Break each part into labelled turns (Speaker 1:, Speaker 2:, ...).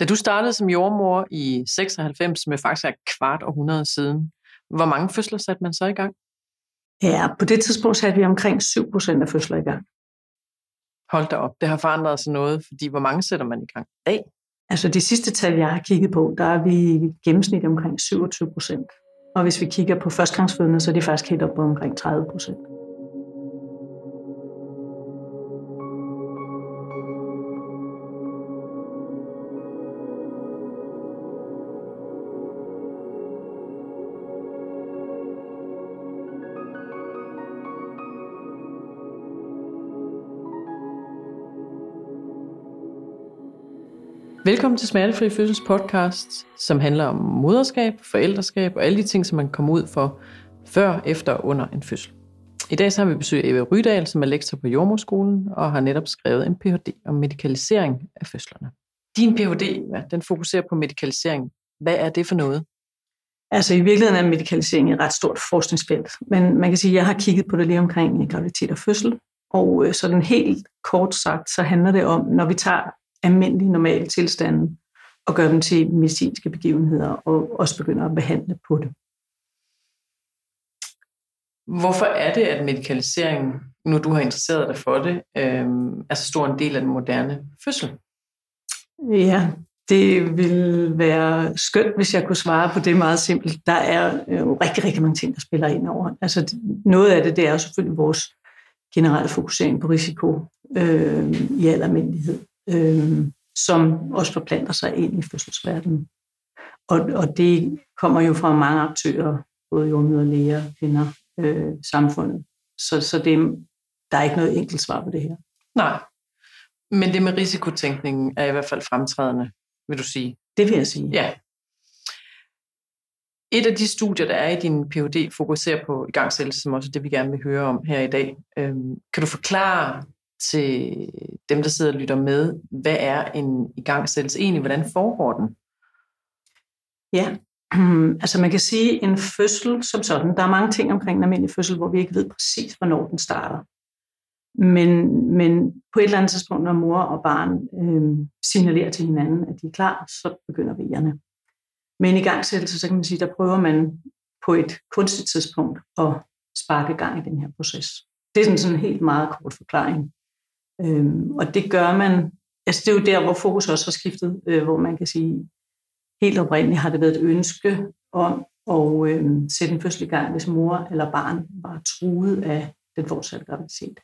Speaker 1: Da du startede som jordmor i 96, som faktisk er kvart århundrede siden, hvor mange fødsler satte man så i gang?
Speaker 2: Ja, på det tidspunkt satte vi omkring 7 procent af fødsler i gang.
Speaker 1: Hold da op, det har forandret sig noget, fordi hvor mange sætter man i gang i dag?
Speaker 2: Altså de sidste tal, jeg har kigget på, der er vi i gennemsnit omkring 27 procent. Og hvis vi kigger på førstgangsfødende, så er det faktisk helt op på omkring 30 procent.
Speaker 1: Velkommen til Smertefri Fødsels podcast, som handler om moderskab, forældreskab og alle de ting, som man kommer ud for før, efter og under en fødsel. I dag så har vi besøg af Eva Rydal, som er lektor på Jordmorskolen og har netop skrevet en Ph.D. om medikalisering af fødslerne. Din Ph.D. Ja, den fokuserer på medikalisering. Hvad er det for noget?
Speaker 2: Altså i virkeligheden er medikalisering et ret stort forskningsfelt, men man kan sige, at jeg har kigget på det lige omkring graviditet og fødsel, og øh, sådan helt kort sagt, så handler det om, når vi tager almindelige normale tilstande og gøre dem til medicinske begivenheder og også begynder at behandle på det.
Speaker 1: Hvorfor er det, at medikalisering, nu du har interesseret dig for det, øh, er så stor en del af den moderne fødsel?
Speaker 2: Ja, det vil være skønt, hvis jeg kunne svare på det meget simpelt. Der er jo rigtig, rigtig mange ting, der spiller ind over. Altså, noget af det, det er selvfølgelig vores generelle fokusering på risiko øh, i al almindelighed øh, som også forplanter sig ind i fødselsverdenen. Og, og det kommer jo fra mange aktører, både jordmøder, læger, kvinder, øh, samfundet. Så, så det, der er ikke noget enkelt svar på det her.
Speaker 1: Nej, men det med risikotænkningen er i hvert fald fremtrædende, vil du sige.
Speaker 2: Det vil jeg sige.
Speaker 1: Ja. Et af de studier, der er i din Ph.D., fokuserer på igangsættelse, som også er det, vi gerne vil høre om her i dag. Øhm, kan du forklare til dem, der sidder og lytter med, hvad er en igangsættelse egentlig? Hvordan foregår den?
Speaker 2: Ja, altså man kan sige en fødsel som sådan. Der er mange ting omkring en almindelig fødsel, hvor vi ikke ved præcis, hvornår den starter. Men, men på et eller andet tidspunkt, når mor og barn øh, signalerer til hinanden, at de er klar, så begynder vejerne. Men i gangsættelse, så kan man sige, der prøver man på et kunstigt tidspunkt at sparke gang i den her proces. Det er sådan, sådan en helt meget kort forklaring. Øhm, og det gør man, altså det er jo der, hvor fokus også har skiftet, øh, hvor man kan sige, helt oprindeligt har det været et ønske om at øh, sætte en fødsel i gang, hvis mor eller barn var truet af den fortsatte graviditet.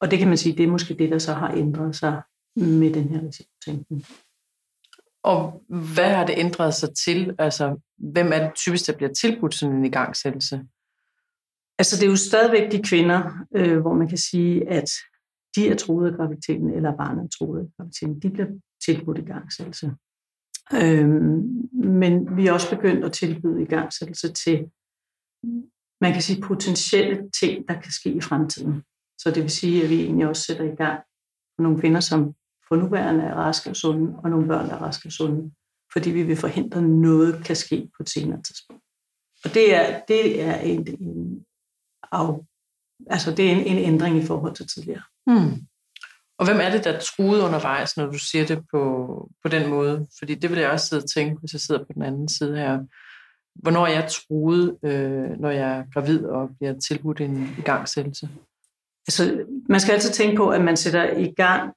Speaker 2: Og det kan man sige, det er måske det, der så har ændret sig med den her risikotænkning.
Speaker 1: Og hvad har det ændret sig til? Altså, hvem er det typisk, der bliver tilbudt sådan en igangsættelse?
Speaker 2: Altså, det er jo stadigvæk de kvinder, øh, hvor man kan sige, at de er troet af graviditeten, eller barnet er troet af graviditeten. De bliver tilbudt i gangsættelse. Øhm, men vi er også begyndt at tilbyde i til, man kan sige, potentielle ting, der kan ske i fremtiden. Så det vil sige, at vi egentlig også sætter i gang nogle kvinder, som for nuværende er raske og sunde, og nogle børn, der er raske og sunde, fordi vi vil forhindre, at noget kan ske på et senere tidspunkt. Og det er, det er en, en, af, altså det er en, en ændring i forhold til tidligere. Hmm.
Speaker 1: Og hvem er det, der truede undervejs, når du siger det på, på den måde? Fordi det vil jeg også sidde og tænke, hvis jeg sidder på den anden side her. Hvornår er jeg truet, øh, når jeg er gravid og bliver tilbudt en igangsættelse?
Speaker 2: Altså, man skal altid tænke på, at man sætter i gang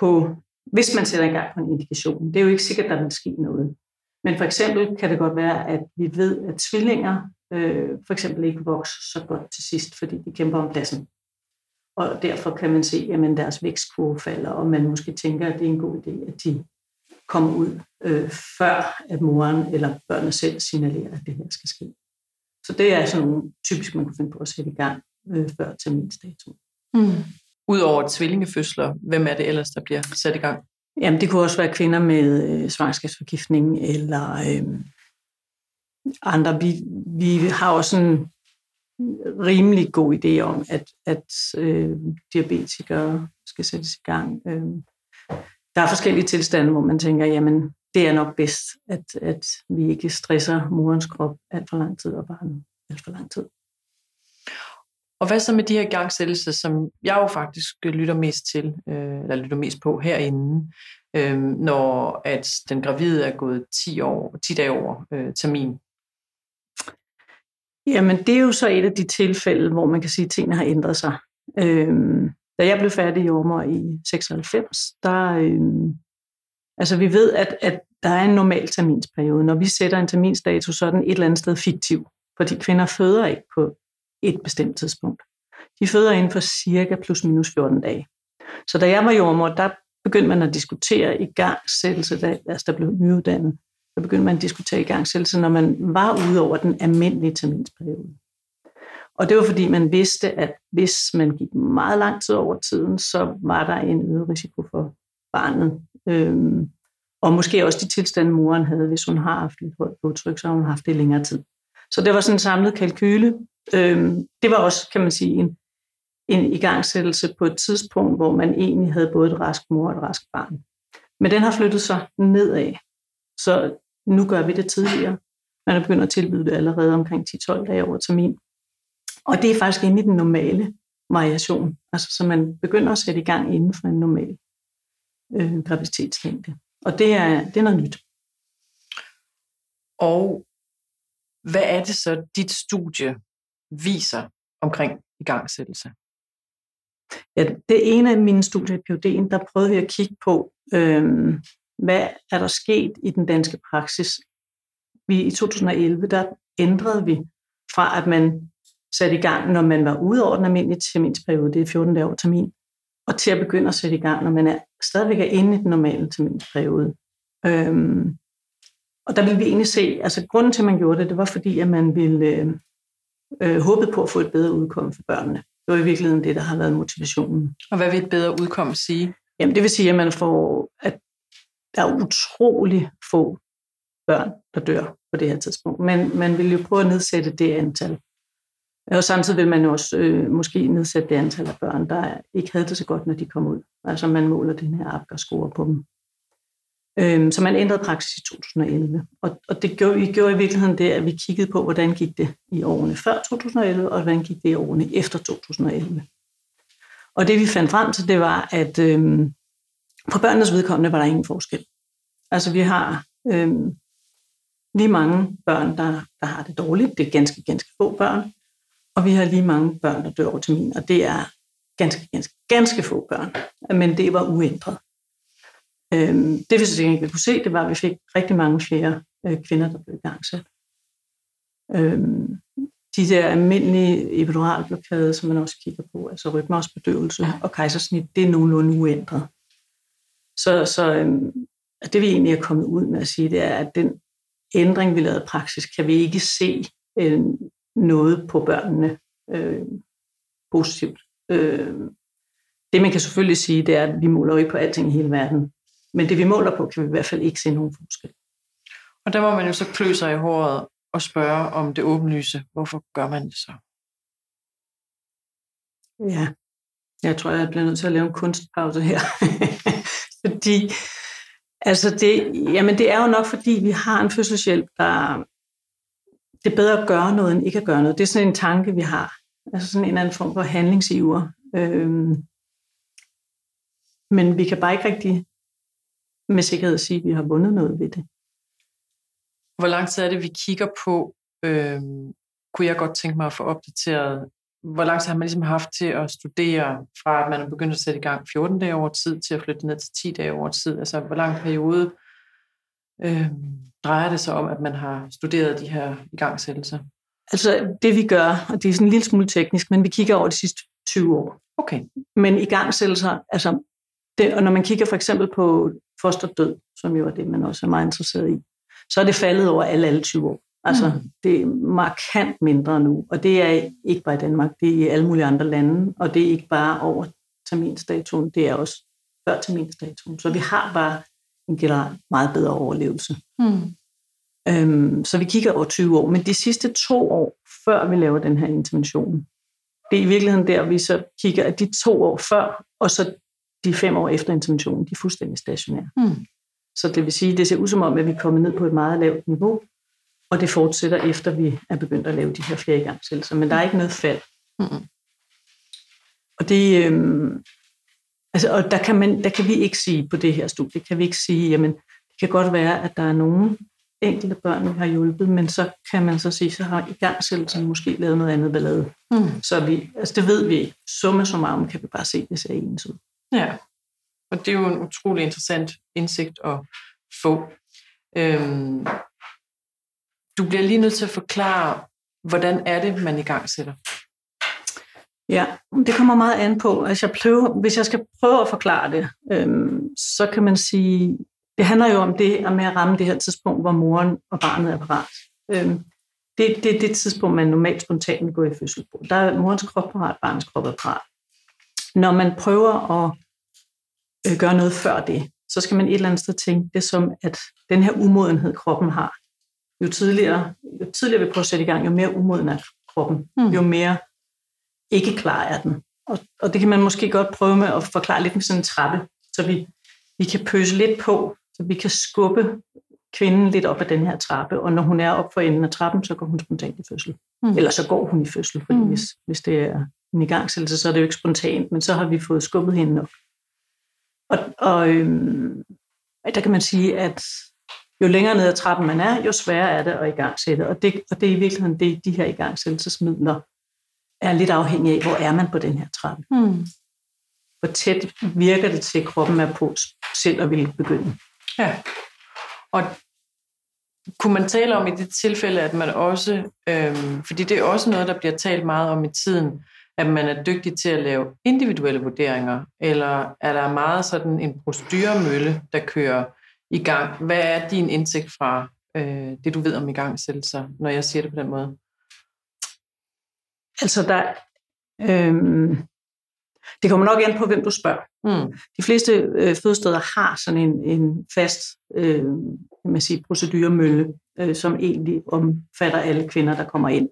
Speaker 2: på, hvis man sætter i gang på en indikation. Det er jo ikke sikkert, at der vil ske noget. Men for eksempel kan det godt være, at vi ved, at tvillinger øh, for eksempel ikke vokser så godt til sidst, fordi de kæmper om pladsen. Og derfor kan man se, at deres vækstkurve falder, og man måske tænker, at det er en god idé, at de kommer ud, øh, før at moren eller børnene selv signalerer, at det her skal ske. Så det er sådan nogle typisk, man kan finde på at sætte i gang øh, før terminsdato. Mm.
Speaker 1: Udover tvillingefødsler, hvem er det ellers, der bliver sat i gang?
Speaker 2: Jamen, det kunne også være kvinder med øh, svangerskabsforgiftning eller øh, andre. Vi, vi har også en rimelig god idé om, at, at øh, diabetikere skal sættes i gang. Øh, der er forskellige tilstande, hvor man tænker, jamen, det er nok bedst, at, at vi ikke stresser morens krop alt for lang tid og barnet alt for lang tid.
Speaker 1: Og hvad så med de her gangsættelser, som jeg jo faktisk lytter mest til, øh, eller lytter mest på herinde? øh, når at den gravide er gået 10, år, 10 dage over øh, termin?
Speaker 2: Jamen, det er jo så et af de tilfælde, hvor man kan sige, at tingene har ændret sig. Øh, da jeg blev færdig i Ormer i 96, der, øh, altså vi ved, at, at der er en normal terminsperiode. Når vi sætter en terminsdato, så er den et eller andet sted fiktiv, fordi kvinder føder ikke på et bestemt tidspunkt. De føder inden for cirka plus minus 14 dage. Så da jeg var jordmor, der begyndte man at diskutere i gangsættelse, da altså der blev nyuddannet, der begyndte man at diskutere i gangsættelse, når man var ude over den almindelige terminsperiode. Og det var fordi, man vidste, at hvis man gik meget lang tid over tiden, så var der en øget risiko for barnet. Øhm, og måske også de tilstande, moren havde, hvis hun har haft lidt højt blodtryk, så har hun haft det længere tid. Så det var sådan en samlet kalkyle. Øhm, det var også, kan man sige, en, en igangsættelse på et tidspunkt, hvor man egentlig havde både et rask mor og et rask barn. Men den har flyttet sig nedad. Så nu gør vi det tidligere. Man er begyndt at tilbyde det allerede omkring 10-12 dage over termin. Og det er faktisk inde i den normale variation. Altså, så man begynder at sætte i gang inden for en normal øh, graviditetslængde. Og det er, det er noget nyt.
Speaker 1: Og hvad er det så, dit studie viser omkring igangsættelse?
Speaker 2: Ja, det er en af mine studier i PUD'en, der prøvede vi at kigge på, øh, hvad er der sket i den danske praksis. Vi, I 2011, der ændrede vi fra, at man satte i gang, når man var ude over den almindelige terminsperiode, det er 14 dage over termin, og til at begynde at sætte i gang, når man er stadigvæk er inde i den normale terminsperiode. Øhm, og der ville vi egentlig se, altså grunden til, at man gjorde det, det var fordi, at man ville øh, øh, håbe på at få et bedre udkomme for børnene. Det var i virkeligheden det, der har været motivationen.
Speaker 1: Og hvad vil et bedre udkomme sige?
Speaker 2: Jamen det vil sige, at man får, at der er utrolig få børn, der dør på det her tidspunkt. Men man vil jo prøve at nedsætte det antal. Og samtidig vil man også øh, måske nedsætte det antal af børn, der ikke havde det så godt, når de kom ud. Altså man måler den her Apgar-score på dem. Øhm, så man ændrede praksis i 2011. Og, og det gjorde, vi gjorde i virkeligheden det, at vi kiggede på, hvordan gik det i årene før 2011, og hvordan gik det i årene efter 2011. Og det vi fandt frem til, det var, at øhm, på børnenes vedkommende var der ingen forskel. Altså vi har øhm, lige mange børn, der, der har det dårligt. Det er ganske, ganske få børn. Og vi har lige mange børn, der dør over termin, og det er ganske, ganske, ganske få børn. Men det var uændret. Øhm, det vi så ikke kunne se, det var, at vi fik rigtig mange flere øh, kvinder, der blev igangsat. Øhm, de der almindelige epiduralblokade, som man også kigger på, altså rytmeafsbedøvelse og kejsersnit, det er nogenlunde uændret. Så, så øhm, det vi egentlig er kommet ud med at sige, det er, at den ændring, vi lavede i praksis, kan vi ikke se øh, noget på børnene øh, positivt. Øh, det man kan selvfølgelig sige, det er, at vi måler jo ikke på alting i hele verden. Men det vi måler på, kan vi i hvert fald ikke se nogen forskel.
Speaker 1: Og der må man jo så klø sig i håret og spørge om det åbenlyse. Hvorfor gør man det så?
Speaker 2: Ja, jeg tror, jeg bliver nødt til at lave en kunstpause her. fordi, altså det, jamen det er jo nok, fordi vi har en fødselshjælp, der det er bedre at gøre noget, end ikke at gøre noget. Det er sådan en tanke, vi har. Altså sådan en eller anden form for handlingsiver. Øhm, men vi kan bare ikke rigtig med sikkerhed sige, at vi har vundet noget ved det.
Speaker 1: Hvor lang tid er det, vi kigger på? Øhm, kunne jeg godt tænke mig at få opdateret, hvor lang tid har man ligesom haft til at studere, fra at man er begyndt at sætte i gang 14 dage over tid, til at flytte ned til 10 dage over tid? Altså, hvor lang periode øhm, drejer det sig om, at man har studeret de her igangsættelser?
Speaker 2: Altså, det vi gør, og det er sådan en lille smule teknisk, men vi kigger over de sidste 20 år.
Speaker 1: Okay.
Speaker 2: Men igangsættelser, altså, det, og når man kigger for eksempel på fosterdød, som jo er det, man også er meget interesseret i, så er det faldet over alle, alle 20 år. Altså, mm. det er markant mindre nu, og det er ikke bare i Danmark, det er i alle mulige andre lande, og det er ikke bare over terminstatuen, det er også før terminstatuen. Så vi har bare en generelt meget bedre overlevelse. Mm. Øhm, så vi kigger over 20 år, men de sidste to år, før vi laver den her intervention, det er i virkeligheden der, vi så kigger, at de to år før, og så de fem år efter interventionen, de er fuldstændig stationære. Mm. Så det vil sige, det ser ud som om, at vi er kommet ned på et meget lavt niveau, og det fortsætter efter, vi er begyndt at lave de her flere igangsættelser. Men der er ikke noget fald. Mm. Og det, øhm, Altså, og der kan, man, der kan vi ikke sige på det her studie, kan vi ikke sige, jamen, det kan godt være, at der er nogle enkelte børn, vi har hjulpet, men så kan man så sige, så har i gang selv som måske lavet noget andet ballade.
Speaker 1: Mm.
Speaker 2: Så vi, altså det ved vi ikke. Summa summarum kan vi bare se, det ser ens ud.
Speaker 1: Ja, og det er jo en utrolig interessant indsigt at få. Øhm, du bliver lige nødt til at forklare, hvordan er det, man i gang sætter?
Speaker 2: Ja, det kommer meget an på. Altså jeg prøver, hvis jeg skal prøve at forklare det, øhm, så kan man sige, det handler jo om det med at ramme det her tidspunkt, hvor moren og barnet er parat. Øhm, det, det er det tidspunkt, man normalt spontant vil gå i fødsel på. Der er morens krop parat, barnets krop er parat. Når man prøver at øh, gøre noget før det, så skal man et eller andet sted tænke det som, at den her umodenhed, kroppen har, jo tidligere, jo tidligere vi prøver at sætte i gang, jo mere umoden er kroppen,
Speaker 1: Mm.
Speaker 2: jo mere ikke klar er den. Og, og det kan man måske godt prøve med at forklare lidt med sådan en trappe, så vi, vi kan pøse lidt på, så vi kan skubbe kvinden lidt op ad den her trappe, og når hun er op for enden af trappen, så går hun spontant i fødsel.
Speaker 1: Mm.
Speaker 2: Eller så går hun i fødsel, fordi
Speaker 1: Mm.
Speaker 2: hvis, hvis det er en igangsættelse, så er det jo ikke spontant, men så har vi fået skubbet hende op. Og, og øhm, der kan man sige, at jo længere ned ad trappen man er, jo sværere er det at igangsætte. Og det, og det er i virkeligheden det, de her igangsættelsesmidler er lidt afhængige af, hvor er man på den her trappe.
Speaker 1: Mm.
Speaker 2: Hvor tæt virker det til, at kroppen er på selv at ville begynde.
Speaker 1: Ja. Og kunne man tale om i det tilfælde, at man også, øhm, fordi det er også noget, der bliver talt meget om i tiden, at man er dygtig til at lave individuelle vurderinger, eller er der meget sådan en proceduremølle, der kører i gang? Hvad er din indsigt fra øh, det, du ved om igangsættelser, når jeg siger det på den måde?
Speaker 2: Altså, der, øhm, det kommer nok an på, hvem du spørger.
Speaker 1: Mm.
Speaker 2: De fleste øh, fødesteder har sådan en, en fast øh, man sige, proceduremølle, øh, som egentlig omfatter alle kvinder, der kommer ind.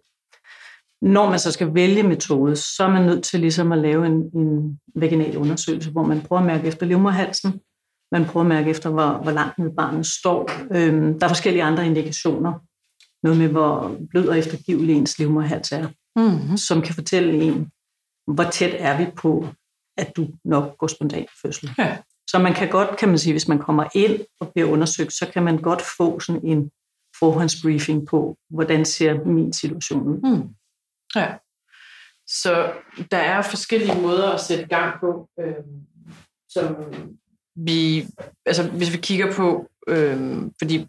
Speaker 2: Når man så skal vælge metode, så er man nødt til ligesom at lave en, en vaginal undersøgelse, hvor man prøver at mærke efter livmoderhalsen, man prøver at mærke efter, hvor, hvor langt ned barnet står. Øhm, der er forskellige andre indikationer. Noget med, hvor blød og eftergivelig ens livmoderhals er
Speaker 1: Mm.
Speaker 2: som kan fortælle en, hvor tæt er vi på, at du nok går spontant i fødsel.
Speaker 1: Ja.
Speaker 2: Så man kan godt, kan man sige, hvis man kommer ind og bliver undersøgt, så kan man godt få sådan en forhåndsbriefing på, hvordan ser min situation ud.
Speaker 1: Mm. Ja. Så der er forskellige måder at sætte gang på, øh, som vi, altså hvis vi kigger på, øh, fordi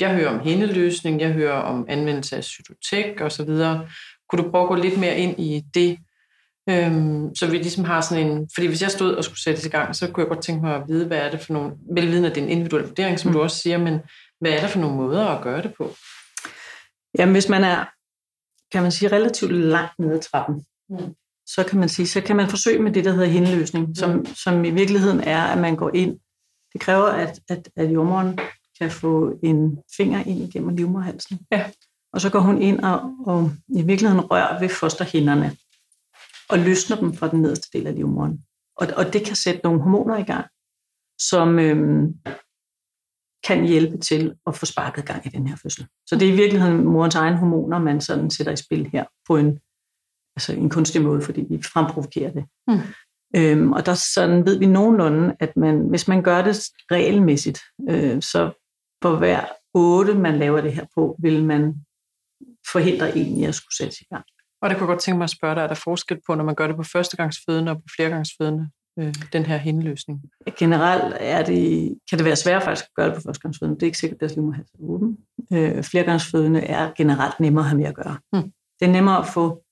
Speaker 1: jeg hører om hændeløsning, jeg hører om anvendelse af cytotek og så videre. Kunne du prøve at gå lidt mere ind i det, Øhm, så vi ligesom har sådan en... Fordi hvis jeg stod og skulle sættes i gang, så kunne jeg godt tænke mig at vide, hvad er det for nogle... Velviden at det er en individuel vurdering, som mm. du også siger, men hvad er der for nogle måder at gøre det på?
Speaker 2: Jamen, hvis man er, kan man sige, relativt langt nede ad trappen,
Speaker 1: Mm.
Speaker 2: så kan man sige, så kan man forsøge med det, der hedder henløsning, som, som i virkeligheden er, at man går ind. Det kræver, at, at, at jordmoren kan få en finger ind igennem livmoderhalsen.
Speaker 1: Ja.
Speaker 2: Og så går hun ind og, og i virkeligheden rører ved fosterhinderne og løsner dem fra den nederste del af livmoderen. Og, og det kan sætte nogle hormoner i gang, som øhm, kan hjælpe til at få sparket gang i den her fødsel. Så det er i virkeligheden morens egen hormoner, man sådan sætter i spil her på en, altså en kunstig måde, fordi vi fremprovokerer det.
Speaker 1: Mm.
Speaker 2: Øhm, og der sådan ved vi nogenlunde, at man, hvis man gør det regelmæssigt, øh, så for hver otte, man laver det her på, vil man forhindre en i at skulle sætte i gang.
Speaker 1: Og det kunne jeg godt tænke mig at spørge dig, er der forskel på, når man gør det på førstegangsfødende og på flergangsfødende, øh, den her henløsning?
Speaker 2: Generelt er det, kan det være svært faktisk at gøre det på førstegangsfødende. Det er ikke sikkert, at deres livmoderhals er åben. Øh, flergangsfødende er generelt nemmere at have med at gøre.
Speaker 1: Mm.
Speaker 2: Det er nemmere at få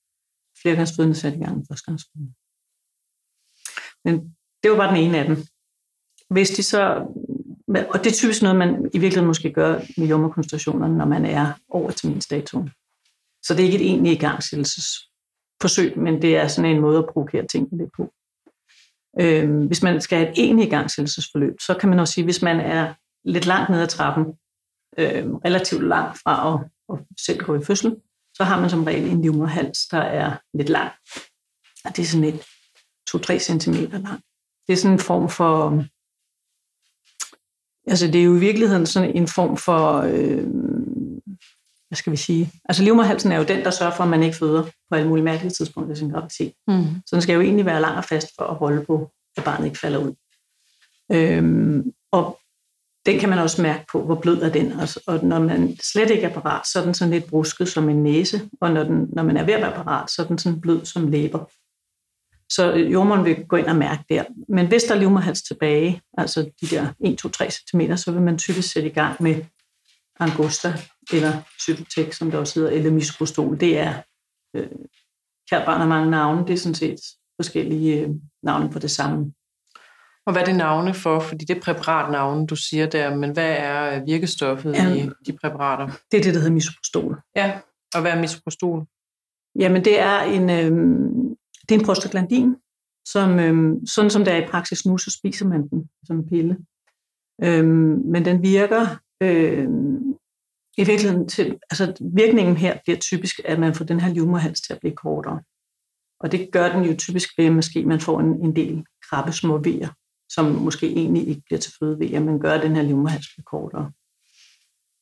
Speaker 2: flergangsfødende sat i gang end førstegangsfødende. Men det var bare den ene af dem. Hvis de så, og det er typisk noget, man i virkeligheden måske gør med jommerkoncentrationerne, når man er over terminstatuen. Så det er ikke et egentligt igangsættelsesforsøg, men det er sådan en måde at provokere tingene lidt på. Øh, hvis man skal have et egentlig igangsættelsesforløb, så kan man også sige, hvis man er lidt langt ned ad trappen, øh, relativt langt fra at, at selv gå i fødsel, så har man som regel en livmoderhals, der er lidt lang. Og det er sådan et 2-3 cm lang. Det er sådan en form for... Altså det er jo i virkeligheden sådan en form for... Øh, hvad skal vi sige? Altså livmoderhalsen er jo den, der sørger for, at man ikke føder på alle mulige mærkelige tidspunkter i sin graviditet.
Speaker 1: Mm.
Speaker 2: Så den skal jo egentlig være lang og fast for at holde på at barnet ikke falder ud. Øhm, og den kan man også mærke på, hvor blød er den. Og når man slet ikke er parat, så er den sådan lidt brusket som en næse, og når, den, når man er ved at være parat, så er den sådan blød som læber. Så jordmoren vil gå ind og mærke der. Men hvis der er livmoderhals tilbage, altså de der 1-2-3 cm, så vil man typisk sætte i gang med angusta, eller cytotek, som der også hedder, eller misoprostol. Det er, øh, kært barn har mange navne, det er sådan set forskellige øh, navne på det samme.
Speaker 1: Og hvad er det navne for? Fordi det er præparatnavne, du siger der, men hvad er virkestoffet ja, i de præparater?
Speaker 2: Det er det, der hedder misoprostol.
Speaker 1: Ja, og hvad er misoprostol?
Speaker 2: Jamen, det er en, øh, det er en prostaglandin, som, øh, sådan som det er i praksis nu, så spiser man den som en pille. Øh, men den virker øh, i virkeligheden til, altså virkningen her bliver typisk, at man får den her livmoderhals til at blive kortere. Og det gør den jo typisk ved, at måske man får en, en del krabbe små vejer, som måske egentlig ikke bliver til føde ved, at man gør den her livmoderhals blive kortere.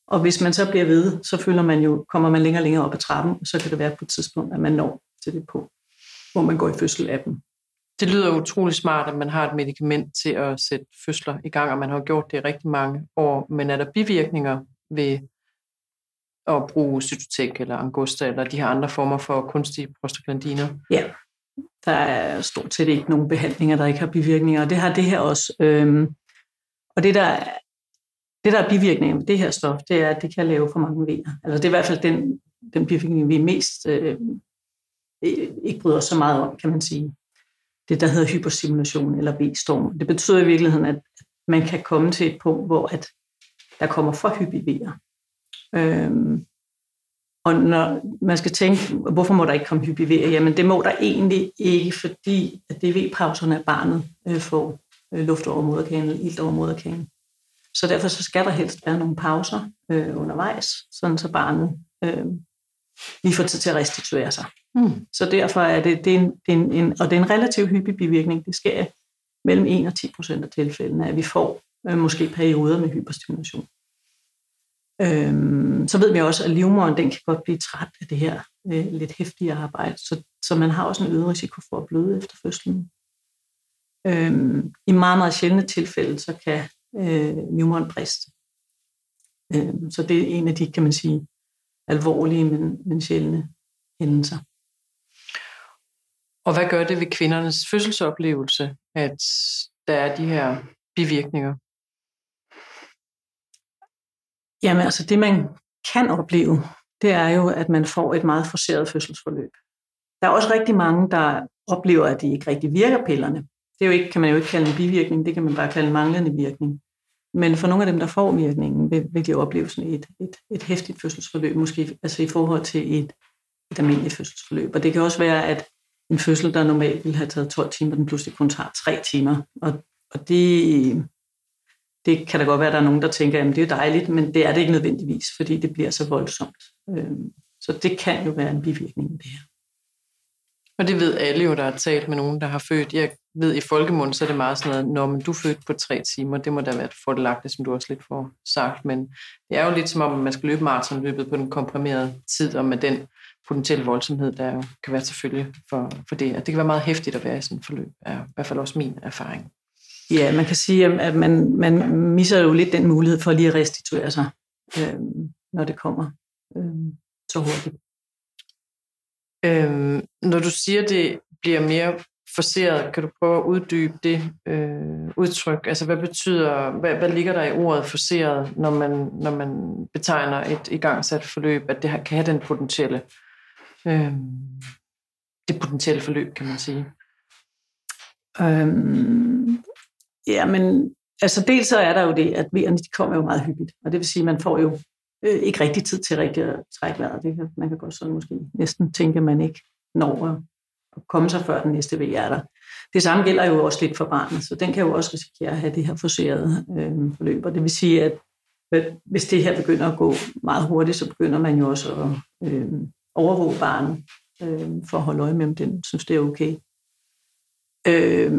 Speaker 2: Og hvis man så bliver ved, så føler man jo, kommer man længere og længere op ad trappen, og så kan det være på et tidspunkt, at man når til det på, hvor man går i fødsel af dem.
Speaker 1: Det lyder utrolig smart, at man har et medicament til at sætte fødsler i gang, og man har gjort det i rigtig mange år. Men er der bivirkninger ved at bruge cytotek eller angusta eller de her andre former for kunstige prostaglandiner?
Speaker 2: Ja, der er stort set ikke nogen behandlinger, der ikke har bivirkninger, og det har det her også. Øhm, og det der, det, der er bivirkninger med det her stof, det er, at det kan lave for mange vener. Altså det er i hvert fald den, den bivirkning, vi mest øh, ikke bryder så meget om, kan man sige. Det, der hedder hypersimulation eller V-storm. Det betyder i virkeligheden, at man kan komme til et punkt, hvor at der kommer for hyppige vener. Øhm, og når man skal tænke, hvorfor må der ikke komme hyppig Jamen det må der egentlig ikke, fordi at det V-pauserne af barnet øh, får øh, luft over moderkagen eller ilt over moderkagen. Så derfor så skal der helst være nogle pauser øh, undervejs, sådan så barnet øh, lige får tid til at restituere sig. Mm. Så derfor er det, det, er en, det er en, en, og det er en relativt hyppig bivirkning. Det sker mellem 1 og 10 procent af tilfældene, at vi får øh, måske perioder med hyperstimulation. Øhm, så ved vi også, at livmoderen den kan godt blive træt af det her øh, lidt hæftige arbejde, så, så man har også en øget risiko for at bløde efter fødslen. Øhm, I meget, meget sjældne tilfælde, så kan øh, livmoderen briste. Øhm, så det er en af de, kan man sige, alvorlige, men, men sjældne hændelser.
Speaker 1: Og hvad gør det ved kvindernes fødselsoplevelse, at der er de her bivirkninger?
Speaker 2: Jamen altså det, man kan opleve, det er jo, at man får et meget forceret fødselsforløb. Der er også rigtig mange, der oplever, at de ikke rigtig virker pillerne. Det er jo ikke, kan man jo ikke kalde en bivirkning, det kan man bare kalde en manglende virkning. Men for nogle af dem, der får virkningen, vil, vil de opleve sådan et, et, et hæftigt fødselsforløb, måske altså i forhold til et, et almindeligt fødselsforløb. Og det kan også være, at en fødsel, der normalt ville have taget 12 timer, den pludselig kun tager 3 timer. Og, og det, det kan da godt være, at der er nogen, der tænker, at det er dejligt, men det er det ikke nødvendigvis, fordi det bliver så voldsomt. Øhm, så det kan jo være en bivirkning af det her.
Speaker 1: Og det ved alle jo, der har talt med nogen, der har født. Jeg ved, i folkemund, så er det meget sådan noget, når man du født på tre timer, det må da være fordelagtigt, som du også lidt får sagt. Men det er jo lidt som om, at man skal løbe maratonløbet på den komprimerede tid, og med den potentielle voldsomhed, der jo kan være selvfølgelig for, for det. At det kan være meget hæftigt at være i sådan et forløb, er i hvert fald også min erfaring.
Speaker 2: Ja, man kan sige, at man, man misser jo lidt den mulighed for lige at restituere sig, øh, når det kommer øh, så hurtigt.
Speaker 1: Øhm, når du siger, det bliver mere forseret, kan du prøve at uddybe det øh, udtryk? Altså, hvad betyder, hvad, hvad ligger der i ordet forseret, når man, når man betegner et igangsat forløb, at det kan have den potentielle, øh, det potentielle forløb, kan man sige?
Speaker 2: Øhm, Ja, men altså dels så er der jo det, at vejerne de kommer jo meget hyppigt, og det vil sige, at man får jo øh, ikke rigtig tid til rigtig at trække vejret. Det kan, man kan godt sådan måske næsten tænke, at man ikke når at, at komme sig før den næste vejr er der. Det samme gælder jo også lidt for barnet, så den kan jo også risikere at have det her forserede øh, forløb, og det vil sige, at hvis det her begynder at gå meget hurtigt, så begynder man jo også at øh, overvåge barnet øh, for at holde øje med, om den synes, det er okay. Øh,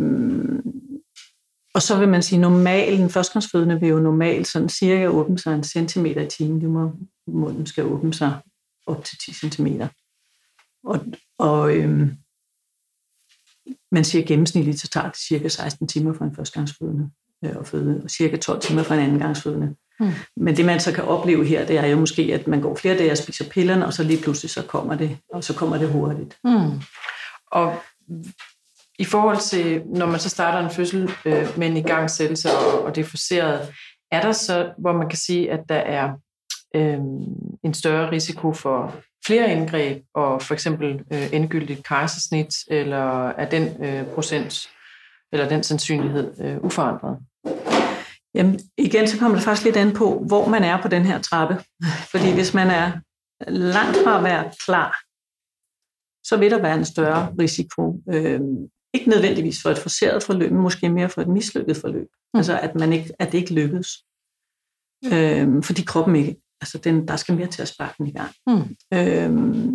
Speaker 2: og så vil man sige, normalt, en førstgangsfødende vil jo normalt sådan cirka åbne sig en centimeter i timen. Må, munden skal åbne sig op til 10 centimeter. Og, og øhm, man siger gennemsnitligt, så tager det cirka 16 timer for en førstegangsfødende øh, at føde, og cirka 12 timer for en andengangsfødende. Mm. Men det man så kan opleve her, det er jo måske, at man går flere dage og spiser pillerne, og så lige pludselig så kommer det, og så kommer det hurtigt. Mm.
Speaker 1: Og i forhold til, når man så starter en fødsel øh, med en igangsættelse, og, og det er forseret, er der så, hvor man kan sige, at der er øh, en større risiko for flere indgreb, og for eksempel øh, endegyldigt kejsersnit, eller er den øh, procent, eller den sandsynlighed øh, uforandret?
Speaker 2: Jamen, igen, så kommer det faktisk lidt an på, hvor man er på den her trappe. Fordi hvis man er langt fra at være klar, så vil der være en større risiko. Øh, ikke nødvendigvis for et forseret forløb, men måske mere for et mislykket forløb. Mm. Altså, at, man ikke, at det ikke lykkes. Øh, fordi kroppen ikke, altså den, der skal mere til at sparke den i gang. Mm. Øh,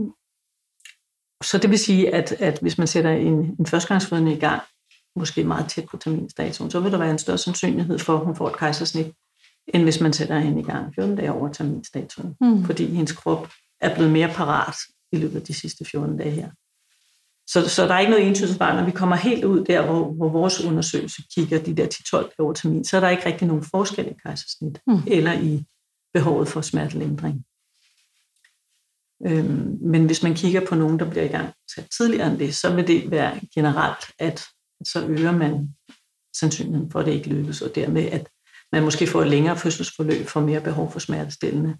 Speaker 2: så det vil sige, at, at hvis man sætter en, en førstegangsfødende i gang, måske meget tæt på terminsdatoen, så vil der være en større sandsynlighed for, at hun får et kejsersnit, end hvis man sætter hende i gang 14 dage over terminsdatoen. Mm. Fordi hendes krop er blevet mere parat i løbet af de sidste 14 dage her. Så, så der er ikke noget entydigt svar. Når vi kommer helt ud der, hvor, hvor vores undersøgelse kigger de der 10-12 dage over termin, så er der ikke rigtig nogen forskel i kejsersnit mm. eller i behovet for smertelindring. Øhm, men hvis man kigger på nogen, der bliver i gang tidligere end det, så vil det være generelt, at så øger man sandsynligheden for, at det ikke lykkes, og dermed, at man måske får et længere fødselsforløb, får mere behov for smertestillende,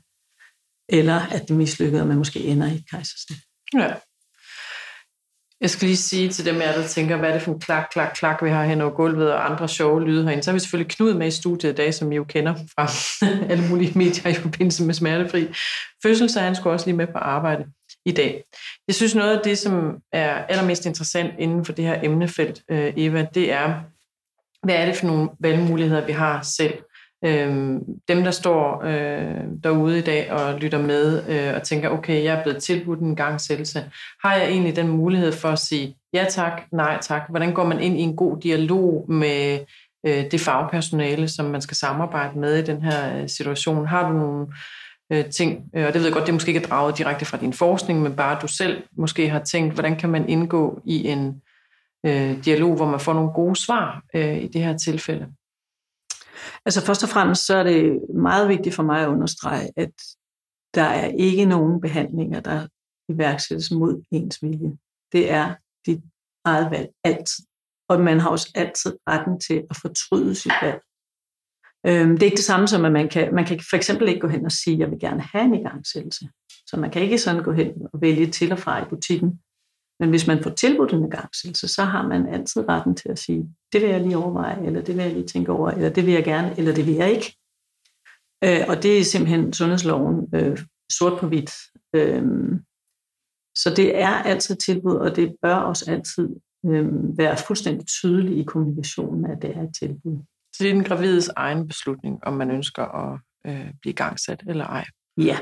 Speaker 2: eller at det mislykkede, og man måske ender i et kejsersnit. Ja.
Speaker 1: Jeg skal lige sige til dem af der tænker, hvad er det for en klak, klak, klak, vi har hen over gulvet, og andre sjove lyde herinde. Så har vi selvfølgelig Knud med i studiet i dag, som I jo kender fra alle mulige medier i forbindelse med smertefri fødsel, så han skulle også lige med på arbejde i dag. Jeg synes noget af det, som er allermest interessant inden for det her emnefelt, øh, Eva, det er, hvad er det for nogle valgmuligheder, vi har selv? Øh, dem, der står øh, derude i dag og lytter med øh, og tænker, okay, jeg er blevet tilbudt en gang selvse. Har jeg egentlig den mulighed for at sige ja tak, nej tak? Hvordan går man ind i en god dialog med øh, det fagpersonale, som man skal samarbejde med i den her øh, situation? Har du nogle øh, ting, øh, og det ved jeg godt, det måske ikke er draget direkte fra din forskning, men bare du selv måske har tænkt, hvordan kan man indgå i en øh, dialog, hvor man får nogle gode svar øh, i det her tilfælde?
Speaker 2: Altså først og fremmest så er det meget vigtigt for mig at understrege, at der er ikke nogen behandlinger, der iværksættes mod ens vilje. Det er dit eget valg altid. Og man har også altid retten til at fortryde sit valg. Øhm, det er ikke det samme som, at man kan, man kan for eksempel ikke gå hen og sige, at jeg vil gerne have en igangsættelse. Så man kan ikke sådan gå hen og vælge til og fra i butikken. Men hvis man får tilbudt en igangsættelse, så har man altid retten til at sige, det vil jeg lige overveje, eller det vil jeg lige tænke over, eller det vil jeg gerne, eller det vil jeg ikke. Øh, og det er simpelthen sundhedsloven øh, sort på hvidt. Øh, så det er altid tilbud, og det bør også altid øh, være fuldstændig tydeligt i kommunikationen, at det er et tilbud.
Speaker 1: Så det er den gravides egen beslutning, om man ønsker at øh, blive gangsat eller ej.
Speaker 2: Ja,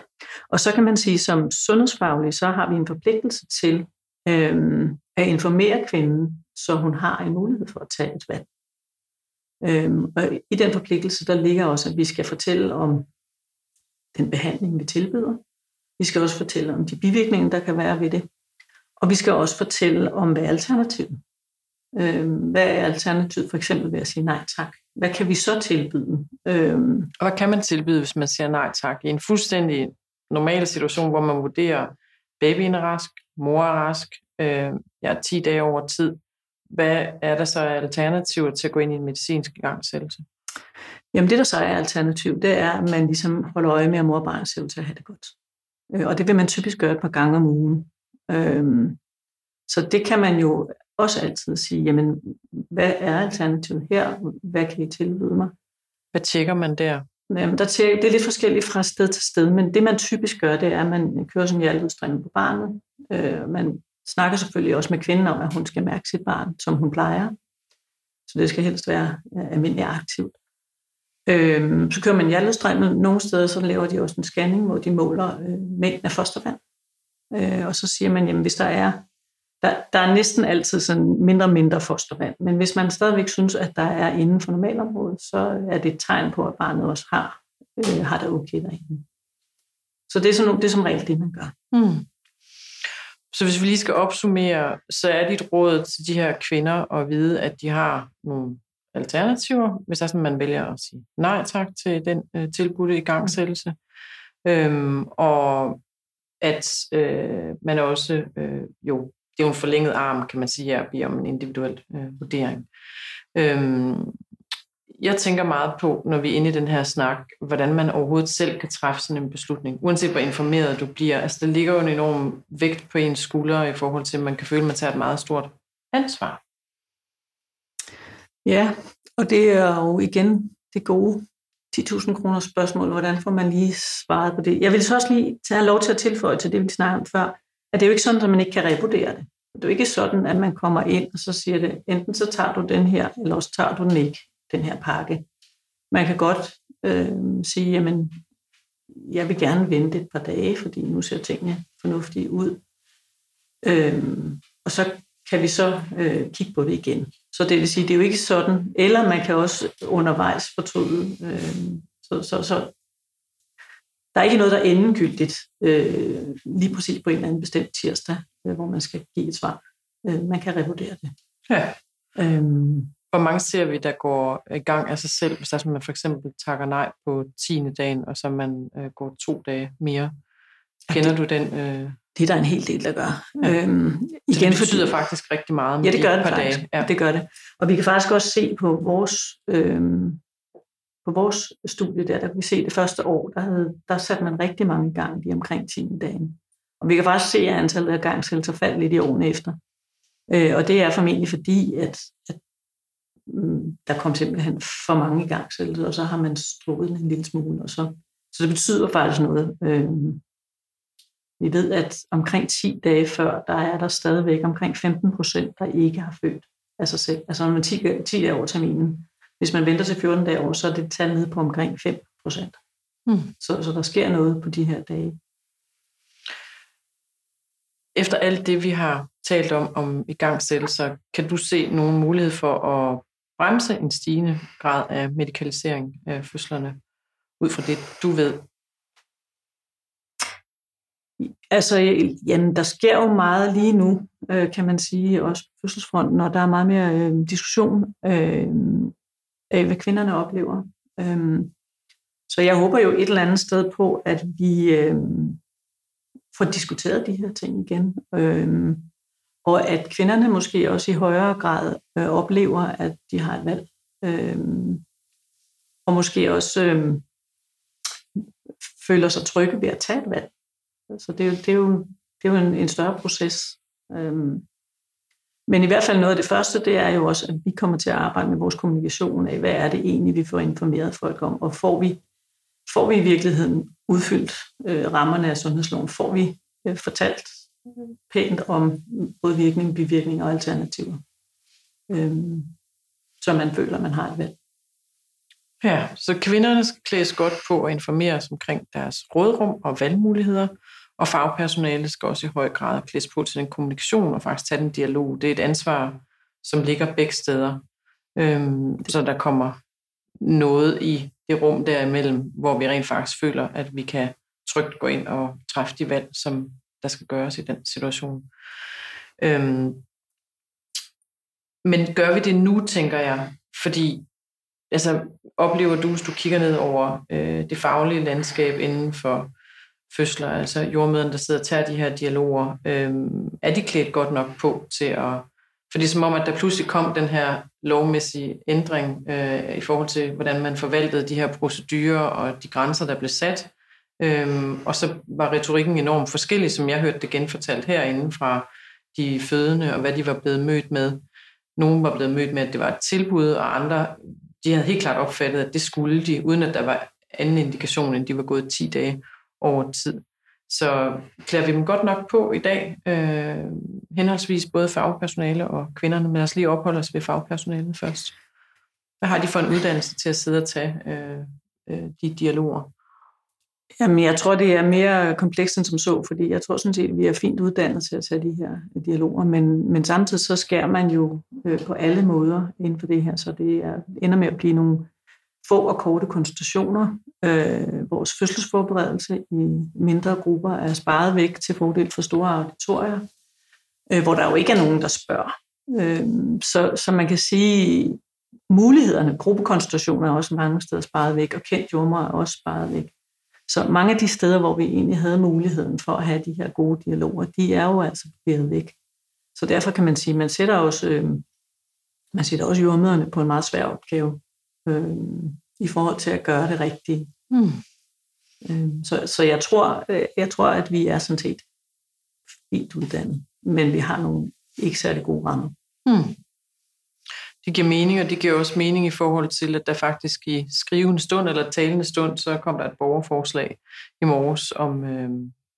Speaker 2: og så kan man sige, som sundhedsfaglig, så har vi en forpligtelse til øh, at informere kvinden, så hun har en mulighed for at tage et valg. Øhm, og i den forpligtelse, der ligger også, at vi skal fortælle om den behandling, vi tilbyder. Vi skal også fortælle om de bivirkninger, der kan være ved det. Og vi skal også fortælle om, hvad er alternativet. Øhm, hvad er alternativet for eksempel ved at sige nej tak? hvad kan vi så tilbyde? Øhm.
Speaker 1: Og hvad kan man tilbyde, hvis man siger nej tak? I en fuldstændig normal situation, hvor man vurderer, babyen er rask, mor er rask, øh, jeg er 10 dage over tid. Hvad er der så alternativer til at gå ind i en medicinsk igangsættelse?
Speaker 2: Jamen det, der så er alternativ, det er, at man ligesom holder øje med, at mor og barn ser ud til at have det godt. Øh, og det vil man typisk gøre et par gange om ugen. Øhm, så det kan man jo også altid sige, jamen, hvad er alternativet her? Hvad kan I tilbyde mig?
Speaker 1: Hvad tjekker man der?
Speaker 2: Jamen, der tjekker, det er lidt forskelligt fra sted til sted, men det man typisk gør, det er, at man kører sådan en hjerteudstrækning på barnet. Øh, man snakker selvfølgelig også med kvinden om, at hun skal mærke sit barn, som hun plejer. Så det skal helst være øh, almindeligt aktivt. Øh, så kører man hjertestrømmen. Nogle steder så laver de også en scanning, hvor de måler øh, mængden af fostervand. Øh, og så siger man, jamen hvis der er der, der er næsten altid sådan mindre og mindre fostervand, men hvis man stadigvæk synes, at der er inden for normalområdet, så er det et tegn på, at barnet også har, øh, har det okay derinde. Så det er, sådan, det er som regel det, man gør. Mm.
Speaker 1: Så hvis vi lige skal opsummere, så er dit råd til de her kvinder at vide, at de har nogle alternativer, hvis er sådan, man vælger at sige nej tak til den øh, tilbudte igangsættelse. Øhm, og at øh, man også, øh, jo, det er jo en forlænget arm, kan man sige, her, bliver om en individuel øh, vurdering. Øhm, jeg tænker meget på, når vi er inde i den her snak, hvordan man overhovedet selv kan træffe sådan en beslutning, uanset hvor informeret du bliver. Altså, der ligger jo en enorm vægt på ens skuldre i forhold til, at man kan føle, at man tager et meget stort ansvar.
Speaker 2: Ja, og det er jo igen det gode 10.000 kroner spørgsmål. Hvordan får man lige svaret på det? Jeg vil så også lige tage lov til at tilføje til det, vi snakkede om før, at det er jo ikke sådan, at man ikke kan revurdere det. Det er jo ikke sådan, at man kommer ind, og så siger det, enten så tager du den her, eller også tager du den ikke, den her pakke. Man kan godt øh, sige, jamen, jeg vil gerne vente et par dage, fordi nu ser tingene fornuftige ud. Øh, og så kan vi så øh, kigge på det igen. Så det vil sige, det er jo ikke sådan, eller man kan også undervejs fortryde. Øh, så, så, så der er ikke noget, der er endegyldigt øh, lige præcis på en eller anden bestemt tirsdag, øh, hvor man skal give et svar. Øh, man kan revurdere det.
Speaker 1: Ja. Øhm. Hvor mange ser vi, der går i gang af sig selv, hvis der, man for eksempel takker nej på 10. dagen, og så man øh, går to dage mere? Kender det, du den? Øh...
Speaker 2: Det er der en hel del, der gør. Ja.
Speaker 1: Øhm, igen, det betyder fordi, faktisk rigtig meget.
Speaker 2: Ja, det gør det faktisk. Dage. Ja. Det gør det. Og vi kan faktisk også se på vores, øhm, på vores studie der, der kan vi se det første år, der, havde, der satte man rigtig mange gange lige omkring 10. dagen. Og vi kan faktisk se, at antallet af gangsættelser faldt lidt i årene efter. Øh, og det er formentlig fordi, at, at der kom simpelthen for mange igangsættelser, og så har man strukket en lille smule. Og så, så det betyder faktisk noget. Øh, vi ved, at omkring 10 dage før, der er der stadigvæk omkring 15 procent, der ikke har født af sig selv. Altså når man 10, 10 dage over terminen. Hvis man venter til 14 dage over, så er det tal nede på omkring 5 procent. Mm. Så, så der sker noget på de her dage.
Speaker 1: Efter alt det, vi har talt om, om igangsættelser, kan du se nogen mulighed for at bremse en stigende grad af medikalisering af fødslerne, ud fra det, du ved?
Speaker 2: Altså, jamen, der sker jo meget lige nu, øh, kan man sige, også på fødselsfronten, og der er meget mere øh, diskussion øh, af, hvad kvinderne oplever. Øh, så jeg håber jo et eller andet sted på, at vi øh, får diskuteret de her ting igen. Øh, og at kvinderne måske også i højere grad øh, oplever, at de har et valg. Øh, og måske også øh, føler sig trygge ved at tage et valg. Så det er jo, det er jo, det er jo en, en større proces. Øh, men i hvert fald noget af det første, det er jo også, at vi kommer til at arbejde med vores kommunikation af, hvad er det egentlig, vi får informeret folk om, og får vi, får vi i virkeligheden udfyldt øh, rammerne af sundhedsloven, får vi øh, fortalt pænt om både virkning, bivirkning og alternativer, øhm, så man føler, man har et valg.
Speaker 1: Ja, så kvinderne skal klædes godt på og informeres omkring deres rådrum og valgmuligheder, og fagpersonalet skal også i høj grad klædes på til den kommunikation og faktisk tage den dialog. Det er et ansvar, som ligger begge steder. Øhm, så der kommer noget i det rum derimellem, hvor vi rent faktisk føler, at vi kan trygt gå ind og træffe de valg, som der skal gøres i den situation. Øhm, men gør vi det nu, tænker jeg, fordi altså, oplever du, hvis du kigger ned over øh, det faglige landskab inden for fødsler, altså jordmøderne, der sidder og tager de her dialoger, øh, er de klædt godt nok på til at... For det er som om, at der pludselig kom den her lovmæssige ændring øh, i forhold til, hvordan man forvaltede de her procedurer og de grænser, der blev sat. Øhm, og så var retorikken enormt forskellig, som jeg hørte det genfortalt herinde fra de fødende, og hvad de var blevet mødt med. Nogle var blevet mødt med, at det var et tilbud, og andre de havde helt klart opfattet, at det skulle de, uden at der var anden indikation, end de var gået 10 dage over tid. Så klæder vi dem godt nok på i dag, øh, henholdsvis både fagpersonale og kvinderne, men lad os lige opholde os ved fagpersonalet først. Hvad har de for en uddannelse til at sidde og tage øh, øh, de dialoger?
Speaker 2: Jamen, jeg tror, det er mere komplekst end som så, fordi jeg tror sådan set, at vi er fint uddannet til at tage de her dialoger, men, men samtidig så skærer man jo øh, på alle måder inden for det her, så det er, ender med at blive nogle få og korte konsultationer. Øh, vores fødselsforberedelse i mindre grupper er sparet væk til fordel for store auditorier. øh, hvor der jo ikke er nogen, der spørger. Øh, så, så man kan sige, mulighederne, gruppekonstitutioner er også mange steder sparet væk, og kendt jordmor er også sparet væk. Så mange af de steder, hvor vi egentlig havde muligheden for at have de her gode dialoger, de er jo altså blevet væk. Så derfor kan man sige, at man sætter også, øh, man sætter også jordmøderne på en meget svær opgave øh, i forhold til at gøre det rigtige. Mm. Øh, så, så jeg tror, øh, jeg tror, at vi er sådan set fint uddannet, men vi har nogle ikke særlig gode rammer. Mm.
Speaker 1: Det giver mening, og det giver også mening i forhold til, at der faktisk i skrivende stund eller talende stund, så kom der et borgerforslag i morges om øh,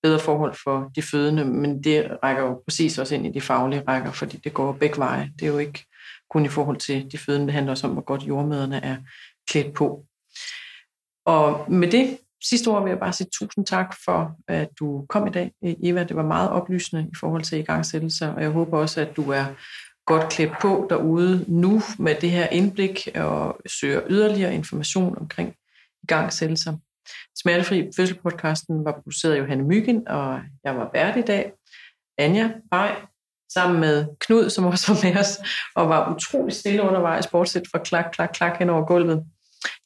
Speaker 1: bedre forhold for de fødende, men det rækker jo præcis også ind i de faglige rækker, fordi det går begge veje. Det er jo ikke kun i forhold til de fødende, det handler også om, hvor godt jordmøderne er klædt på. Og med det sidste ord vil jeg bare sige tusind tak for, at du kom i dag, Eva. Det var meget oplysende i forhold til igangsættelser, og jeg håber også, at du er godt klædt på derude nu med det her indblik og søger yderligere information omkring igangsættelser. Smertefri Fødselpodcasten var produceret af Johanne Myggen, og jeg var vært i dag. Anja Bej, sammen med Knud, som også var med os, og var utrolig stille undervejs, bortset fra klak, klak, klak hen over gulvet.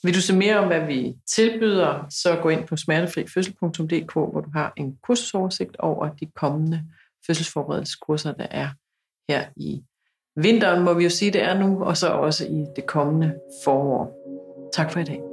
Speaker 1: Vil du se mere om, hvad vi tilbyder, så gå ind på smertefrifødsel.dk, hvor du har en kursusoversigt over de kommende fødselsforberedelseskurser, der er her i vinteren, må vi jo sige, det er nu, og så også i det kommende forår. Tak for i dag.